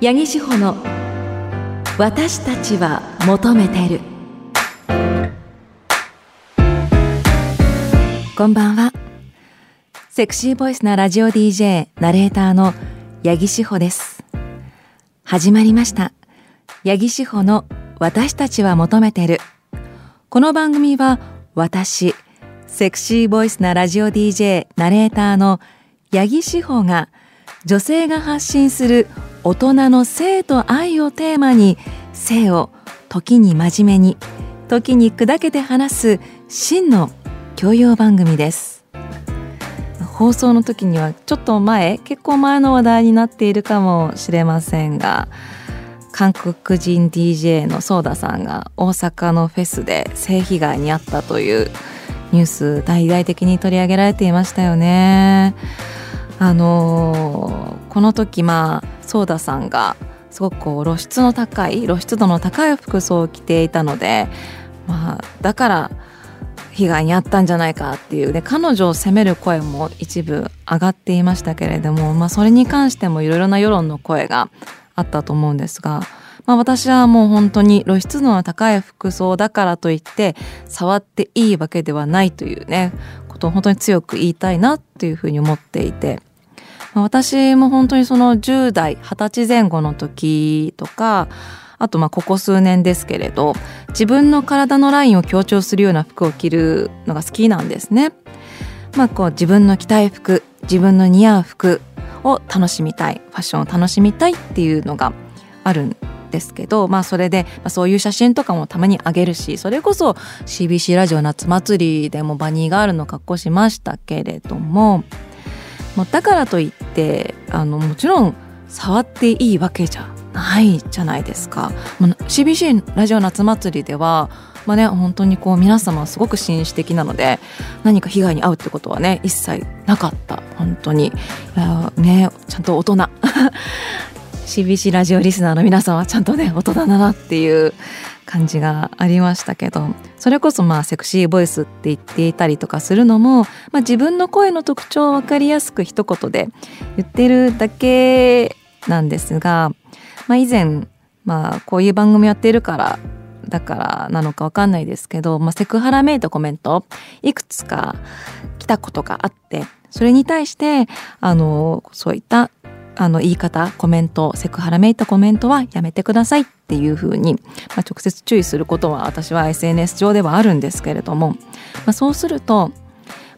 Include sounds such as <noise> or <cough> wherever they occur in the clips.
八木志保の私たちは求めてる。こんばんは。セクシーボイスなラジオ DJ ナレーターの八木志保です。始まりました。八木志保の私たちは求めてる。この番組は私セクシーボイスなラジオ DJ ナレーターの八木志保が女性が発信する大人の性と愛をテーマに性を時に真面目に時に砕けて話す真の教養番組です放送の時にはちょっと前結構前の話題になっているかもしれませんが韓国人 DJ のソーダさんが大阪のフェスで性被害に遭ったというニュース大々的に取り上げられていましたよね。あのー、この時まあソーダさんがすごくこう露出の高い露出度の高い服装を着ていたので、まあ、だから被害に遭ったんじゃないかっていうね彼女を責める声も一部上がっていましたけれども、まあ、それに関してもいろいろな世論の声があったと思うんですが、まあ、私はもう本当に露出度の高い服装だからといって触っていいわけではないというねことを本当に強く言いたいなっていうふうに思っていて。私も本当にその10代20歳前後の時とかあとまあここ数年ですけれど自分の体のラインを強調するような服を着るのが好きなんですね。まあ、こう自分の着たい服自分の似合う服を楽しみたいファッションを楽しみたいっていうのがあるんですけど、まあ、それで、まあ、そういう写真とかもたまにあげるしそれこそ CBC ラジオ夏祭りでもバニーガールの格好しましたけれどももうだからといってあのもちろん触っていいわけじゃないじゃないですか。CBC ラジオ夏祭りではまあね、本当にこう皆様すごく紳士的なので何か被害に遭うってことはね一切なかった。本当に。ねちゃんと大人。<laughs> CBC ラジオリスナーの皆さんはちゃんとね大人だなっていう感じがありましたけどそれこそまあセクシーボイスって言っていたりとかするのも、まあ、自分の声の特徴を分かりやすく一言で言ってるだけなんですが、まあ、以前、まあ、こういう番組やってるからだからなのか分かんないですけど、まあ、セクハラめいたコメントいくつか来たことがあってそれに対してあのそういったあの言い方コメントセクハラめいたコメントはやめてくださいっていうふうに、まあ、直接注意することは私は SNS 上ではあるんですけれども、まあ、そうすると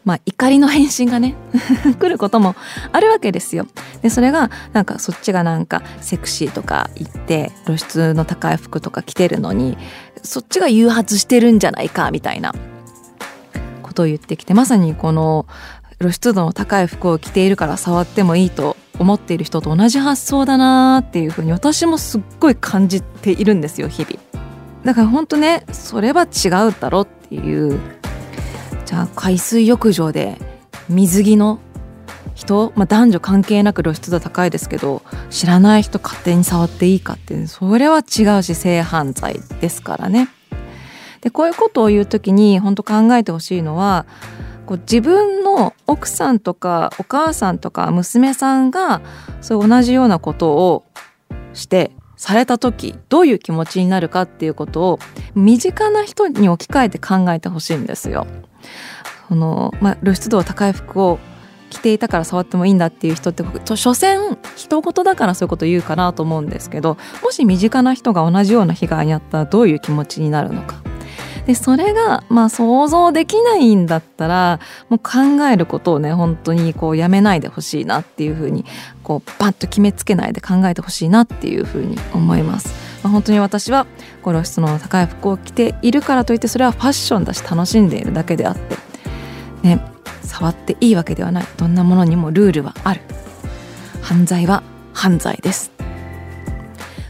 まあ、怒りの返信がね <laughs> 来ることもあるわけですよ。でそれがなんかそっちがなんかセクシーとか言って露出の高い服とか着てるのにそっちが誘発してるんじゃないかみたいなことを言ってきてまさにこの露出度の高い服を着ているから触ってもいいと思っている人と同じ発想だなっていうふうに私もすっごい感じているんですよ日々。だから本当ねそれは違うだろっていうじゃあ海水浴場で水着の人、まあ、男女関係なく露出度高いですけど知らない人勝手に触っていいかってそれは違うし性犯罪ですからね。でこういうことを言う時に本当考えてほしいのはこう自分の奥さんとかお母さんとか娘さんがそう同じようなことをしてされた時どういう気持ちになるかっていうことを身近な人に置き換えて考えてほしいんですよ。そのまあ、露出度は高い服を着ていたから触ってもいいんだっていう人って所詮人事だからそういうこと言うかなと思うんですけどもし身近な人が同じような被害に遭ったらどういう気持ちになるのかでそれがまあ想像できないんだったらもう考えることをね本当にこうやめないでほしいなっていうふうにこうバッと決めつけないで考えてほしいなっていうふうに思います。まあ、本当に私はこの質の高い服を着ているからといってそれはファッションだし楽しんでいるだけであってね触っていいわけではない。どんなものにもルールはある。犯罪は犯罪です。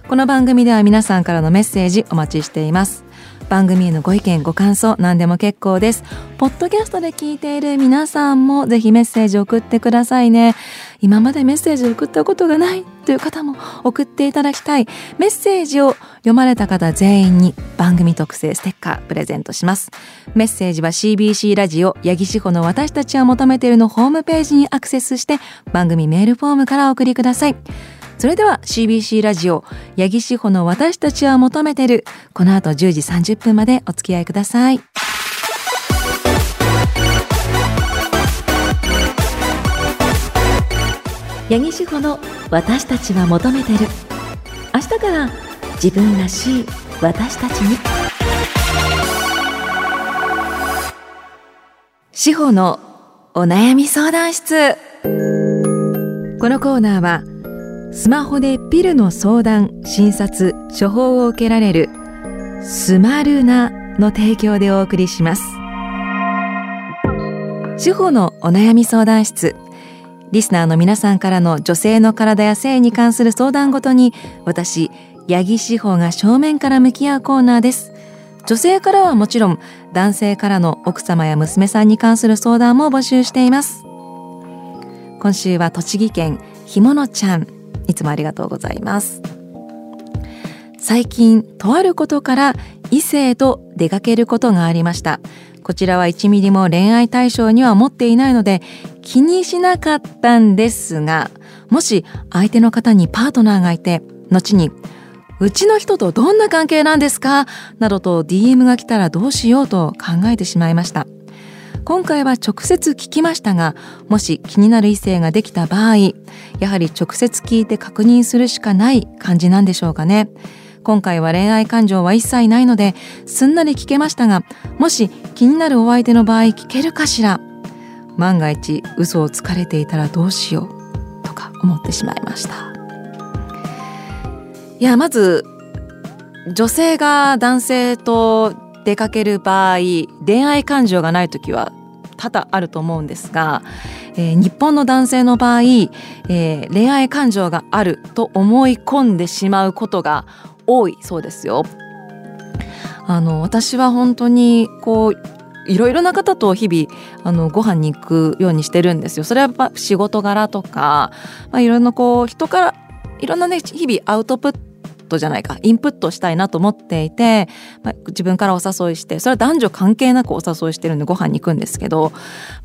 この番組では皆さんからのメッセージお待ちしています。番組へのご意見ご感想何でも結構です。ポッドキャストで聞いている皆さんもぜひメッセージ送ってくださいね。今までメッセージ送ったことがないという方も送っていただきたい。メッセージを読まれた方全員に番組特製ステッカープレゼントします。メッセージは CBC ラジオ八木志保の私たちは求めているのホームページにアクセスして番組メールフォームからお送りください。それでは CBC ラジオ八木志保の私たちは求めてる。この後10時30分までお付き合いください。八木志保の私たちは求めてる。明日から自分らしい私たちに。志保のお悩み相談室。このコーナーはスマホでピルの相談診察処方を受けられるスマルナの提供でお送りします。志保のお悩み相談室リスナーの皆さんからの女性の体や性に関する相談ごとに私八木志保が正面から向き合うコーナーです。女性からはもちろん男性からの奥様や娘さんに関する相談も募集しています。今週は栃木県ひものちゃん。いつもありがとうございます。最近とあることから異性と出かけることがありました。こちらは1ミリも恋愛対象には持っていないので気にしなかったんですがもし相手の方にパートナーがいて後にうちの人とどんな関係なんですか？などと DM が来たらどうしようと考えてしまいました。今回は直接聞きましたがもし気になる異性ができた場合やはり直接聞いて確認するしかない感じなんでしょうかね。今回は恋愛感情は一切ないのですんなり聞けましたがもし気になるお相手の場合聞けるかしら。万が一嘘をつかれていたらどうしようとか思ってしまいました。いやまず女性が男性と出かける場合恋愛感情がない時は多々あると思うんですが、えー、日本の男性の場合、えー、恋愛感情があると思い込んでしまうことが多いそうですよ。あの私は本当にこういろいろな方と日々あのご飯に行くようにしてるんですよ。それはやっぱ仕事柄とか、まあ、いろんなこう人からいろんなね日々アウトプットじゃないかインプットしたいなと思っていて、まあ、自分からお誘いしてそれは男女関係なくお誘いしてるんでご飯に行くんですけど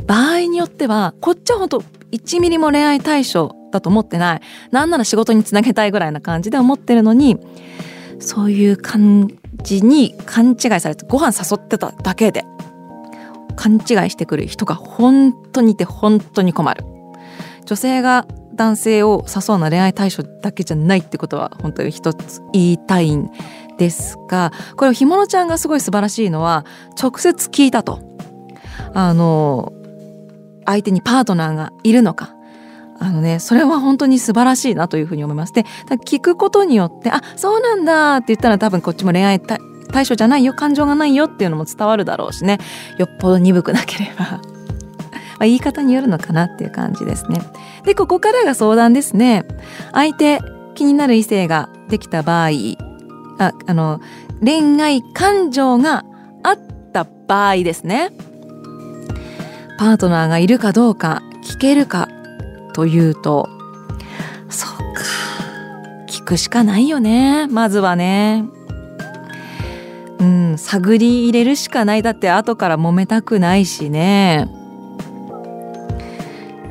場合によってはこっちは本当1ミリも恋愛対象だと思ってない。なんなら仕事につなげたいぐらいな感じで思ってるのにそういう感じに勘違いされてご飯誘ってただけで勘違いしてくる人が本当にいて本当に困る。女性が男性を誘うのは恋愛対象だけじゃないってことは本当に一つ言いたいんですがこれをひものちゃんがすごい素晴らしいのは直接聞いたと。あの相手にパートナーがいるのか。あのねそれは本当に素晴らしいなというふうに思います。で聞くことによってあそうなんだって言ったら多分こっちも恋愛対象じゃないよ感情がないよっていうのも伝わるだろうしね。よっぽど鈍くなければ。まあ、言い方によるのかなっていう感じですね。で、ここからが相談ですね。相手、気になる異性ができた場合、ああの、恋愛感情があった場合ですね。パートナーがいるかどうか聞けるかというと、そうか。聞くしかないよね。まずはね。うん、探り入れるしかない。だって後から揉めたくないしね。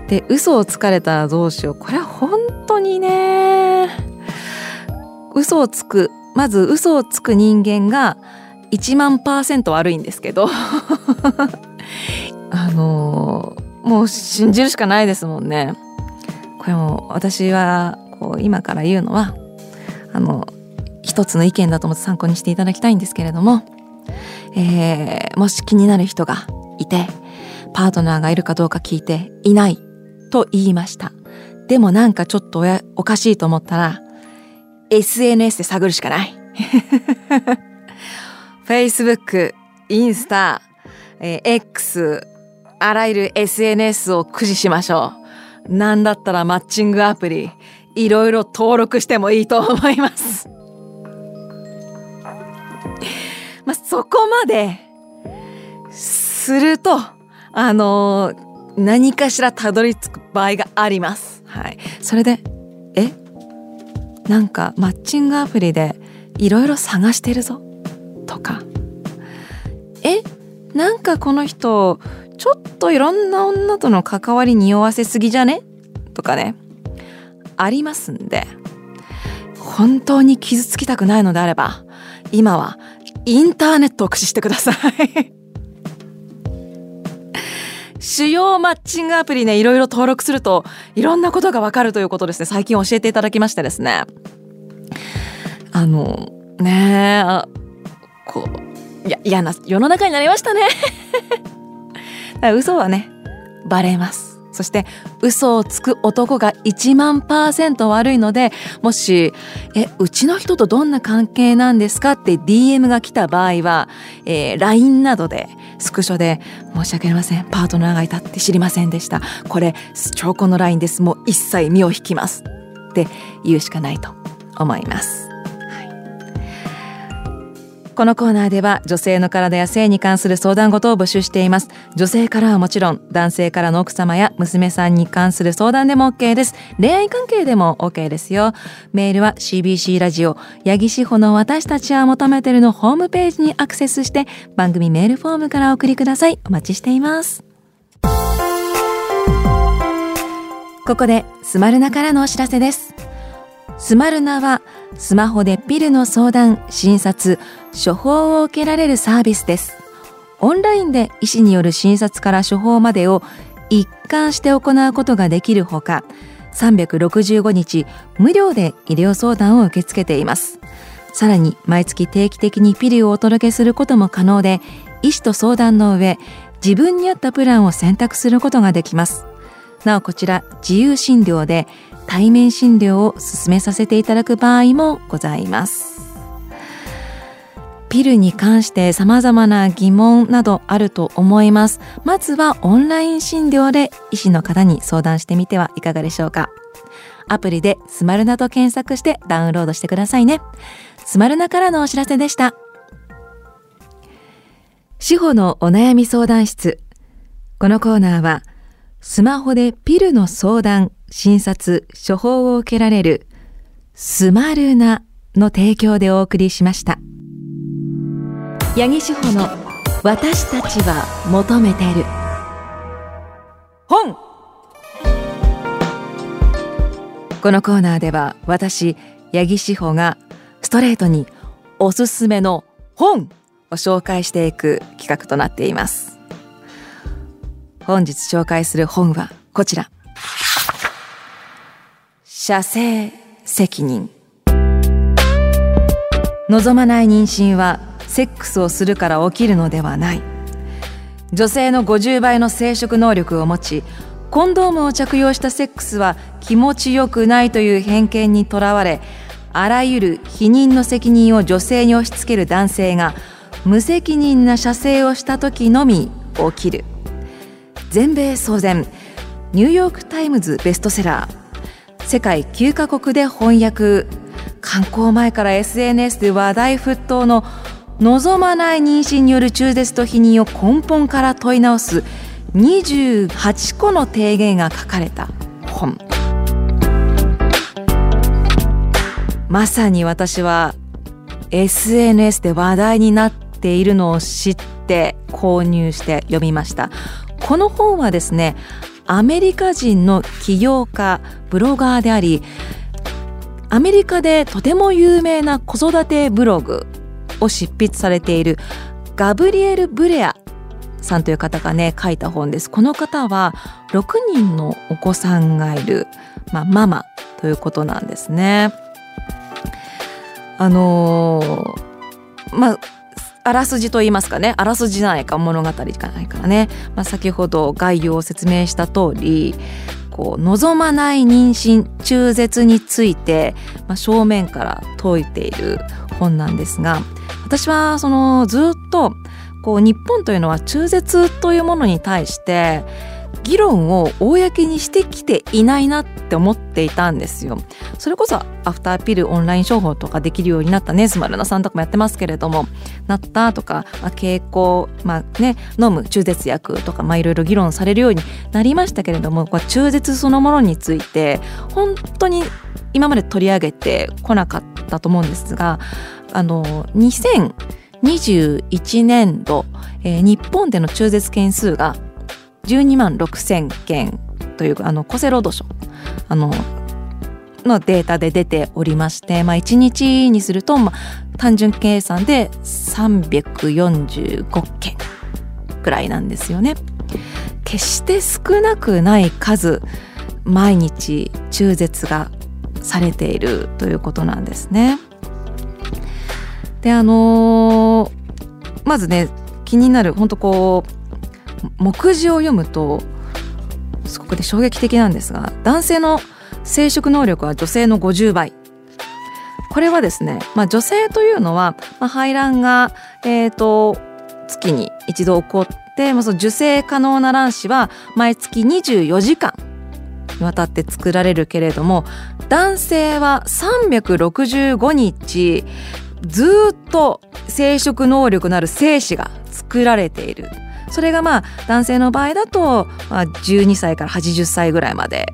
で嘘をつかれたらどうしようこれは本当にね嘘をつくまず嘘をつく人間が1万パーセント悪いんですけど <laughs> あのもう信じるしかないですもんね。これも私はこう今から言うのはあの一つの意見だと思って参考にしていただきたいんですけれども、えー、もし気になる人がいてパートナーがいるかどうか聞いていないと言いました。でもなんかちょっとおかしいと思ったら、SNS で探るしかない。<laughs> Facebook、インスタ、えー、X、あらゆる SNS を駆使しましょう。なんだったらマッチングアプリ、いろいろ登録してもいいと思います。<laughs> まあ、そこまですると、あのー、何かしらたどり着く場合があります。はい。それで、え？なんかマッチングアプリでいろいろ探してるぞ。とか、え？なんかこの人、ちょっといろんな女との関わり匂わせすぎじゃね？とかね、ありますんで、本当に傷つきたくないのであれば今はインターネットを駆使してください。主要マッチングアプリねいろいろ登録するといろんなことがわかるということですね。最近教えていただきましてですね。あのねえこういや嫌な世の中になりましたね。<laughs> 嘘はねバレます。そして嘘をつく男が1万パーセント悪いのでもし「えうちの人とどんな関係なんですか?」って DM が来た場合は、えー、LINE などでスクショで「申し訳ありませんパートナーがいたって知りませんでしたこれ証拠の LINE ですもう一切身を引きます」って言うしかないと思います。このコーナーでは女性の体や性に関する相談事を募集しています。女性からはもちろん男性からの奥様や娘さんに関する相談でも OK です。恋愛関係でも OK ですよ。メールは CBC ラジオ八木志保の私たちは求めてるのホームページにアクセスして番組メールフォームからお送りください。お待ちしています。ここでスマルナからのお知らせです。スマルナはスマホでピルの相談、診察、処方を受けられるサービスです。オンラインで医師による診察から処方までを一貫して行うことができるほか、365日無料で医療相談を受け付けています。さらに毎月定期的にピルをお届けすることも可能で、医師と相談の上、自分に合ったプランを選択することができます。なおこちら自由診療で対面診療を進めさせていただく場合もございます。ピルに関して様々な疑問などあると思います。まずはオンライン診療で医師の方に相談してみてはいかがでしょうか。アプリでスマルナと検索してダウンロードしてくださいね。スマルナからのお知らせでした。司法のお悩み相談室。このコーナーはスマホでピルの相談診察、処方を受けられるスマルナの提供でお送りしました。八木志保の私たちは求めてる。本。このコーナーでは私八木志保がストレートにおすすめの本。を紹介していく企画となっています。本日紹介する本はこちら射精責任。望まない妊娠はセックスをするから起きるのではない。女性の50倍の生殖能力を持ちコンドームを着用したセックスは気持ちよくないという偏見にとらわれあらゆる否認の責任を女性に押し付ける男性が無責任な射精をした時のみ起きる。全米騒然。ニューヨーク・タイムズベストセラー。世界9カ国で翻訳。観光前から SNS で話題沸騰の望まない妊娠による中絶と否認を根本から問い直す28個の提言が書かれた本。まさに私は SNS で話題になっているのを知って購入して読みました。この本はですねアメリカ人の起業家ブロガーでありアメリカでとても有名な子育てブログを執筆されているガブリエル・ブレアさんという方がね書いた本です。この方は6人のお子さんがいる、まあ、ママということなんですね。あのー、まああらすじと言いますかね。あらすじじゃないか。物語じゃないからね、まあ、先ほど概要を説明した通りこう望まない妊娠中絶について、まあ、正面から説いている本なんですが私はそのずっとこう日本というのは中絶というものに対して議論を公にしてきていないなって思っていたんですよ。それこそアフターピルオンライン処方とかできるようになったねスマルナさんとかもやってますけれどもなったとか、まあ、経口、まあね、飲む中絶薬とか、まあ、いろいろ議論されるようになりましたけれども中絶そのものについて本当に今まで取り上げてこなかったと思うんですがあの2021年度、えー、日本での中絶件数が12万6千件というあの厚生労働省あののデータで出ておりまして、まあ、1日にすると、まあ、単純計算で345件ぐらいなんですよね。決して少なくない数毎日中絶がされているということなんですね。であのー、まずね気になる本当こう目次を読むとすごくで衝撃的なんですが男性の生殖能力は女性の50倍。これはですね、まあ、女性というのは、まあ、排卵が、えーと、月に一度起こって、まあ、その受精可能な卵子は毎月24時間にわたって作られるけれども男性は365日ずっと生殖能力のある精子が作られている。それがまあ男性の場合だと、まあ、12歳から80歳ぐらいまで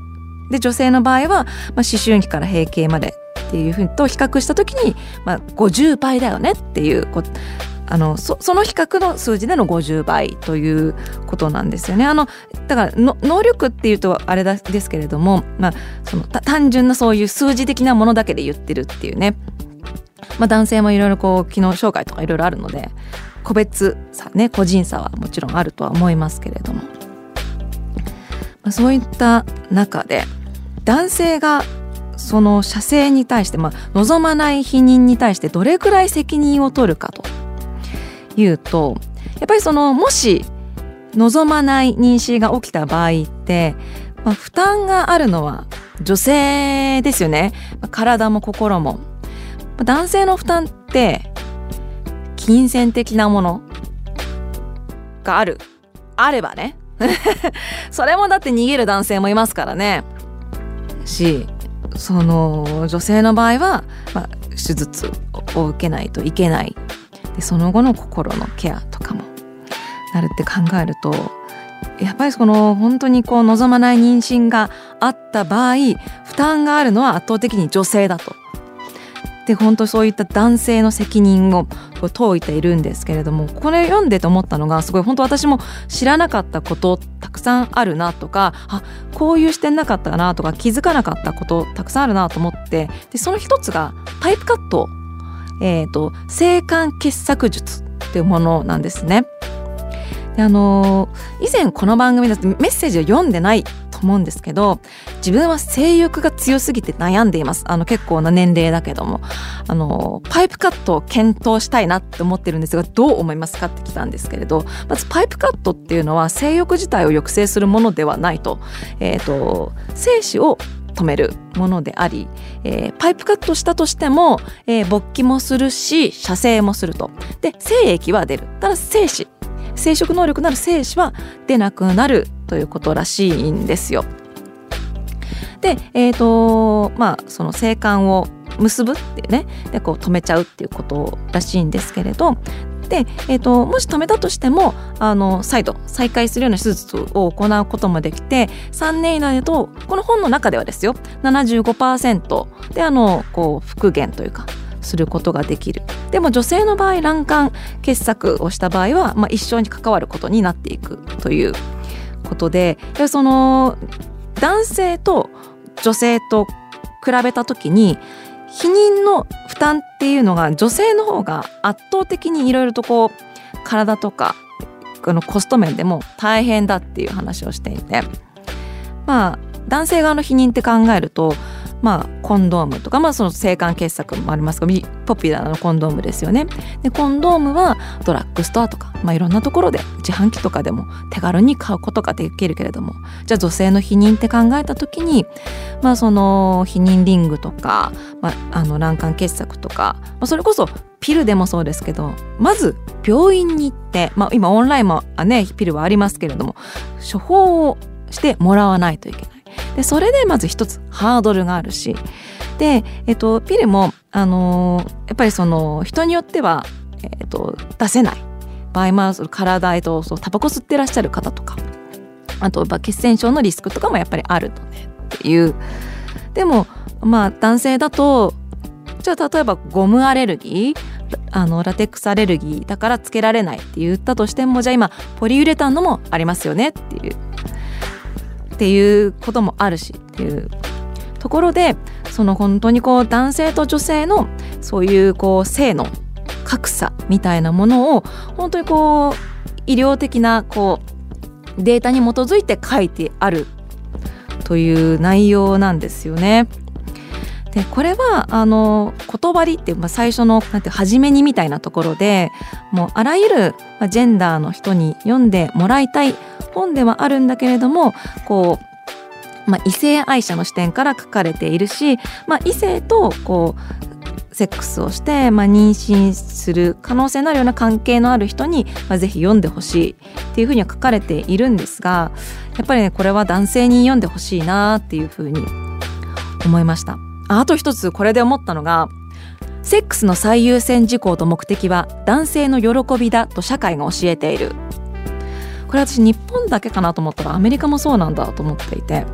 で女性の場合は、まあ、思春期から閉経までっていうふうと比較した時に、まあ、50倍だよねっていうあのそその比較の数字での50倍ということなんですよね。あのだから能力っていうとあれですけれども、まあ、その単純なそういう数字的なものだけで言ってるっていうね。まあ、男性もいろいろこう機能障害とかいろいろあるので個別差ね個人差はもちろんあるとは思いますけれども、ま、そういった中で男性がその射精に対して、まあ、望まない否認に対してどれくらい責任を取るかと。いうとやっぱりそのもし望まない妊娠が起きた場合って、まあ、負担があるのは女性ですよね。体も心も。男性の負担って金銭的なもの。がある。あればね。<laughs> それもだって逃げる男性もいますからね。しその女性の場合は、まあ、手術を受けないといけない。でその後の心のケアとかも。なるって考えるとやっぱりその本当にこう望まない妊娠があった場合負担があるのは圧倒的に女性だと。で本当そういった男性の責任を問いているんですけれどもこれ読んでて思ったのがすごい本当私も知らなかったことたくさんあるなとかあこういう視点なかったなとか気づかなかったことたくさんあるなと思ってでその一つがパイプカットえーと、性感傑作術っていうものなんですね。であのー、以前この番組でメッセージを読んでない思うんですけど自分は性欲が強すぎて悩んでいます。あの結構な年齢だけども。あのパイプカットを検討したいなって思ってるんですがどう思いますかって来たんですけれどまずパイプカットっていうのは性欲自体を抑制するものではないと,、えーと精子を止めるものであり、えー、パイプカットしたとしても、えー、勃起もするし射精もすると。で精液は出る。ただ精子生殖能力のある精子は出なくなるということらしいんですよ。でえ、ー、とまあその性感を結ぶっていうねでこう止めちゃうっていうことらしいんですけれどで、えーと、もし止めたとしてもあの再度再開するような手術を行うこともできて3年以内だとこの本の中ではですよ75%であのこう復元というかすることができる。でも女性の場合卵管結作をした場合は、まあ、一生に関わることになっていくということでその男性と女性と比べた時に避妊の負担っていうのが女性の方が圧倒的にいろいろとこう体とかこのコスト面でも大変だっていう話をしていて。まあ男性側の避妊って考えるとまあ、コンドームとか、まあ、その性感傑作もありますがポピュラーなコンドームですよね。でコンドームはドラッグストアとか、まあ、いろんなところで自販機とかでも手軽に買うことができるけれどもじゃあ女性の避妊って考えた時に、まあ、その避妊リングとか、まあ、あの卵管傑作とか、まあ、それこそピルでもそうですけどまず病院に行って、まあ、今オンラインもねピルはありますけれども処方をしてもらわないといけない。でそれでまず一つハードルがあるし。で、えっと、ピルも、あの、やっぱりその人によっては、えっと、出せない。場合も体へとそうタバコ吸ってらっしゃる方とか。あと血栓症のリスクとかもやっぱりあるとね。っていう。でもまあ男性だとじゃあ例えばゴムアレルギーあのラテックスアレルギーだからつけられないって言ったとしてもじゃあ今ポリウレタンのもありますよねっていう。っていうこともあるしっていうところでその本当にこう男性と女性のそういうこう性の格差みたいなものを本当にこう医療的なこうデータに基づいて書いてあるという内容なんですよね。でこれはあの言葉りっていう、まあ、最初のなんて初めにみたいなところでもうあらゆる、ジェンダーの人に読んでもらいたい本ではあるんだけれどもこう、まあ、異性愛者の視点から書かれているし、まあ、異性とこうセックスをして、まあ、妊娠する可能性のあるような関係のある人に、まあ、ぜひ読んでほしいっていうふうには書かれているんですがやっぱりねこれは男性に読んでほしいなっていうふうに思いました。あと一つこれで思ったのがセックスの最優先事項と目的は男性の喜びだと社会が教えているこれ私日本だけかなと思ったらアメリカもそうなんだと思っていて。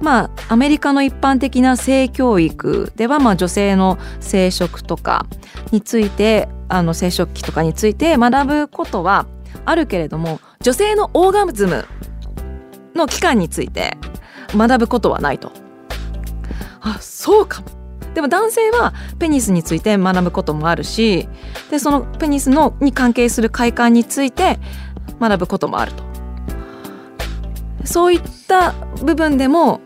まあアメリカの一般的な性教育ではまあ女性の生殖とかについてあの生殖器とかについて学ぶことはあるけれども女性のオーガズムの期間について学ぶことはないと。あそうかも。でも男性はペニスについて学ぶこともあるしでそのペニスのに関係する快感について学ぶこともあるとそういった部分でも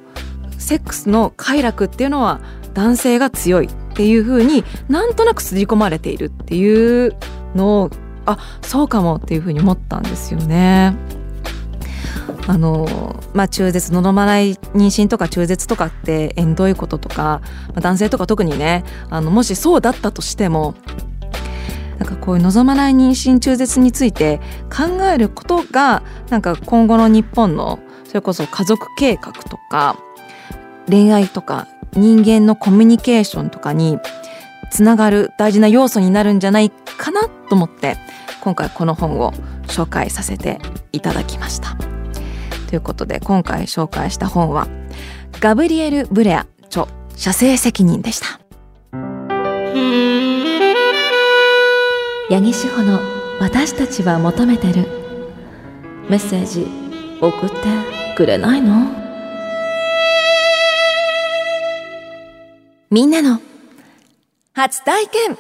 セックスの快楽っていうのは男性が強いっていうふうになんとなく刷り込まれているっていうのをあそうかもっていうふうに思ったんですよね。あのまあ、中絶望まない妊娠とか中絶とかって縁どいこととか、まあ、男性とか特にねあのもしそうだったとしてもなんかこういう望まない妊娠中絶について考えることがなんか今後の日本のそれこそ家族計画とか恋愛とか人間のコミュニケーションとかにつながる大事な要素になるんじゃないかなと思って今回この本を紹介させていただきました。ということで今回紹介した本はガブリエル・ブレア著写生責任でした八木志保の私たちは求めてるメッセージ送ってくれないの？みんなの初体験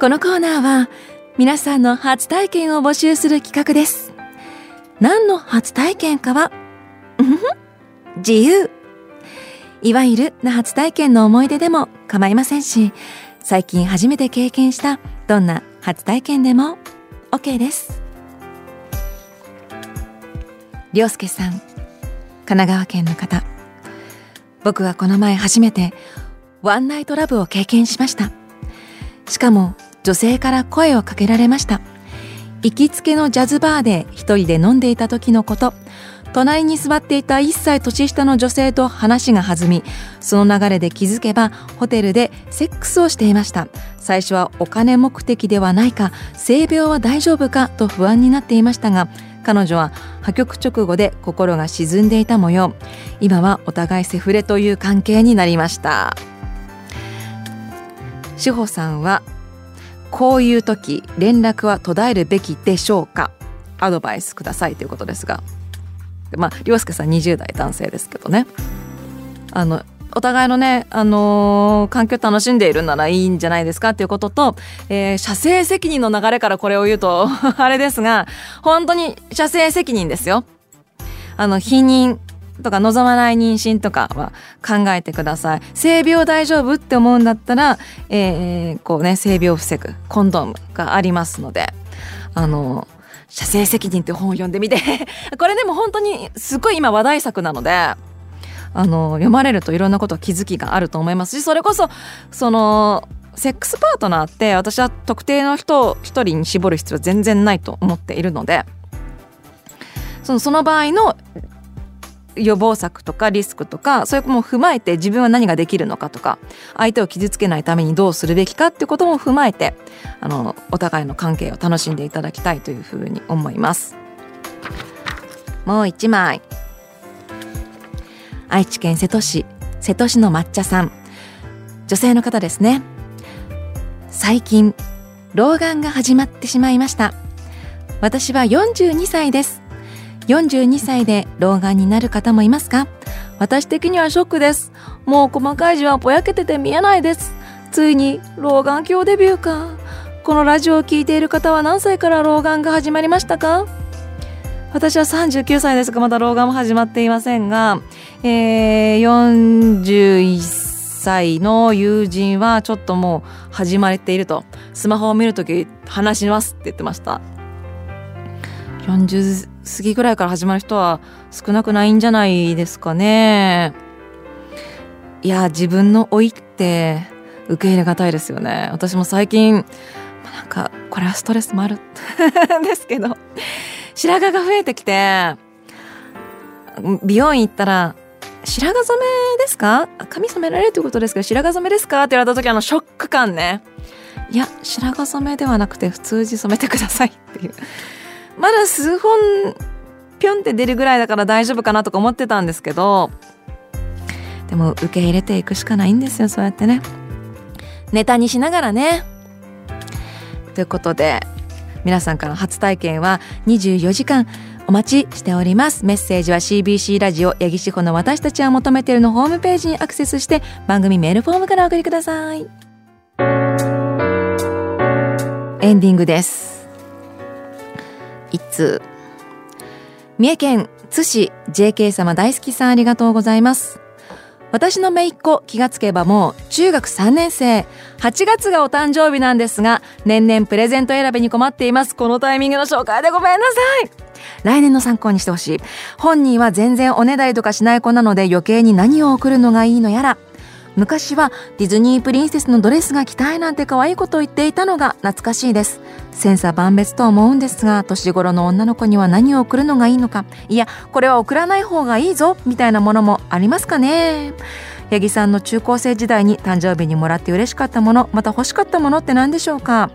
このコーナーは皆さんの初体験を募集する企画です。何の初体験かは、<laughs> 自由。いわゆるな初体験の思い出でも構いませんし、最近初めて経験したどんな初体験でも？OK です。りょうすけさん、神奈川県の方。僕はこの前初めてワンナイトラブを経験しました。しかも女性から声をかけられました行きつけのジャズバーで一人で飲んでいた時のこと隣に座っていた1歳年下の女性と話が弾みその流れで気づけばホテルでセックスをしていました。最初はお金目的ではないか性病は大丈夫かと不安になっていましたが彼女は破局直後で心が沈んでいた模様。今はお互いセフレという関係になりました。志保さんはこういう時連絡は途絶えるべきでしょうか？アドバイスくださいということですが。まあ涼介さん20代男性ですけどね。あのお互いのね、あのー、環境楽しんでいるならいいんじゃないですか？っていうことと、えー、射精責任の流れからこれを言うと <laughs> あれですが本当に射精責任ですよ。あの否認とか望まない妊娠とかは考えてください。性病大丈夫って思うんだったら、えー、こうね性病を防ぐコンドームがありますのであの射精責任って本を読んでみて。<laughs> これでも本当にすごい今話題作なのであの読まれるといろんなこと気づきがあると思いますしそれこそそのセックスパートナーって私は特定の人を一人に絞る必要は全然ないと思っているのでそのその場合の予防策とかリスクとかそういうことも踏まえて自分は何ができるのかとか相手を傷つけないためにどうするべきかっていうことも踏まえてあのお互いの関係を楽しんでいただきたいというふうに思います。もう一枚。愛知県瀬戸市瀬戸市の抹茶さん。女性の方ですね。最近老眼が始まってしまいました。私は42歳です。42歳で老眼になる方もいますか？私的にはショックです。もう細かい字はぼやけてて見えないです。ついに老眼鏡デビューか。このラジオを聴いている方は何歳から老眼が始まりましたか？私は39歳ですがまだ老眼も始まっていませんが、えー、41歳の友人はちょっともう始まっているとスマホを見るとき話しますって言ってました40過ぎぐらいから始まる人は少なくないんじゃないですかね。いや自分の老いって受け入れがたいですよね。私も最近なんかこれはストレスもある。<laughs> ですけど白髪が増えてきて美容院行ったら白髪染めですか？髪染められるということですけど白髪染めですか？って言われた時あのショック感ね。いや白髪染めではなくて普通に染めてくださいっていう。まだ数本ぴょんって出るぐらいだから大丈夫かなとか思ってたんですけどでも受け入れていくしかないんですよそうやってね。ネタにしながらね。ということで皆さんからの初体験は24時間お待ちしております。メッセージは CBC ラジオ八木志保の私たちは求めているのホームページにアクセスして番組メールフォームからお送りください。エンディングです。一通。三重県津市 JK 様大好きさんありがとうございます。私の姪っ子気がつけばもう中学3年生。8月がお誕生日なんですが年々プレゼント選びに困っています。このタイミングの紹介でごめんなさい。来年の参考にしてほしい。本人は全然おねだりとかしない子なので余計に何を送るのがいいのやら。昔はディズニープリンセスのドレスが着たいなんて可愛いことを言っていたのが懐かしいです。千差万別と思うんですが年頃の女の子には何を送るのがいいのか。いやこれは送らない方がいいぞみたいなものもありますかね。八木さんの中高生時代に誕生日にもらって嬉しかったものまた欲しかったものって何でしょうか。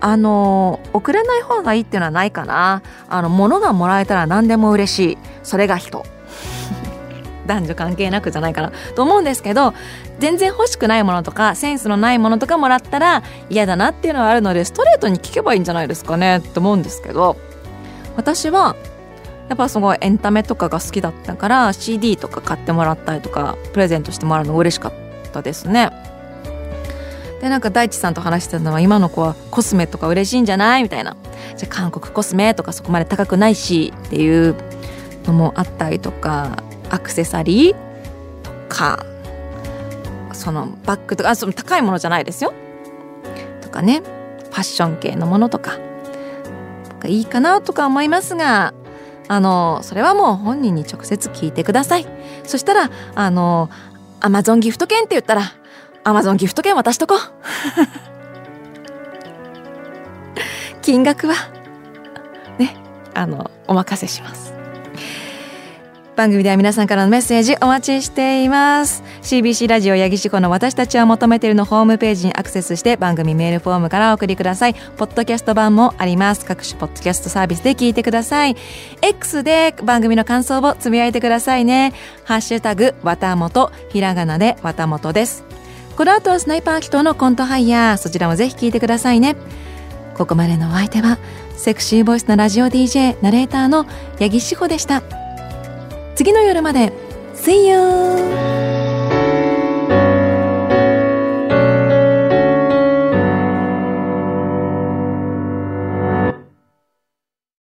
あの送らない方がいいっていうのはないかな。あの物がもらえたら何でも嬉しい。それが人。男女関係なくじゃないかなと思うんですけど全然欲しくないものとかセンスのないものとかもらったら嫌だなっていうのはあるのでストレートに聞けばいいんじゃないですかねって思うんですけど私はやっぱすごいエンタメとかが好きだったから CD とか買ってもらったりとかプレゼントしてもらうの嬉しかったですね。でなんか大地さんと話してたのは今の子はコスメとか嬉しいんじゃない？みたいなじゃあ韓国コスメとかそこまで高くないしっていうのもあったりとかアクセサリーとかそのバッグとかあその高いものじゃないですよ。とかね。ファッション系のものとか。いいかなとか思いますがあのそれはもう本人に直接聞いてください。そしたらあのアマゾンギフト券って言ったらアマゾンギフト券渡しとこう。<laughs> 金額はねあのお任せします。番組では皆さんからのメッセージお待ちしています。CBC ラジオ八木志子の私たちは求めているのホームページにアクセスして番組メールフォームからお送りください。ポッドキャスト版もあります。各種ポッドキャストサービスで聞いてください。X で番組の感想をつぶやいてくださいね。ハッシュタグわたもとひらがなでわたもとです。この後はスナイパー祈祷のコントハイヤー。そちらもぜひ聞いてくださいね。ここまでのお相手はセクシーボイスのラジオ DJ ナレーターの八木志保でした。次の夜まで See you!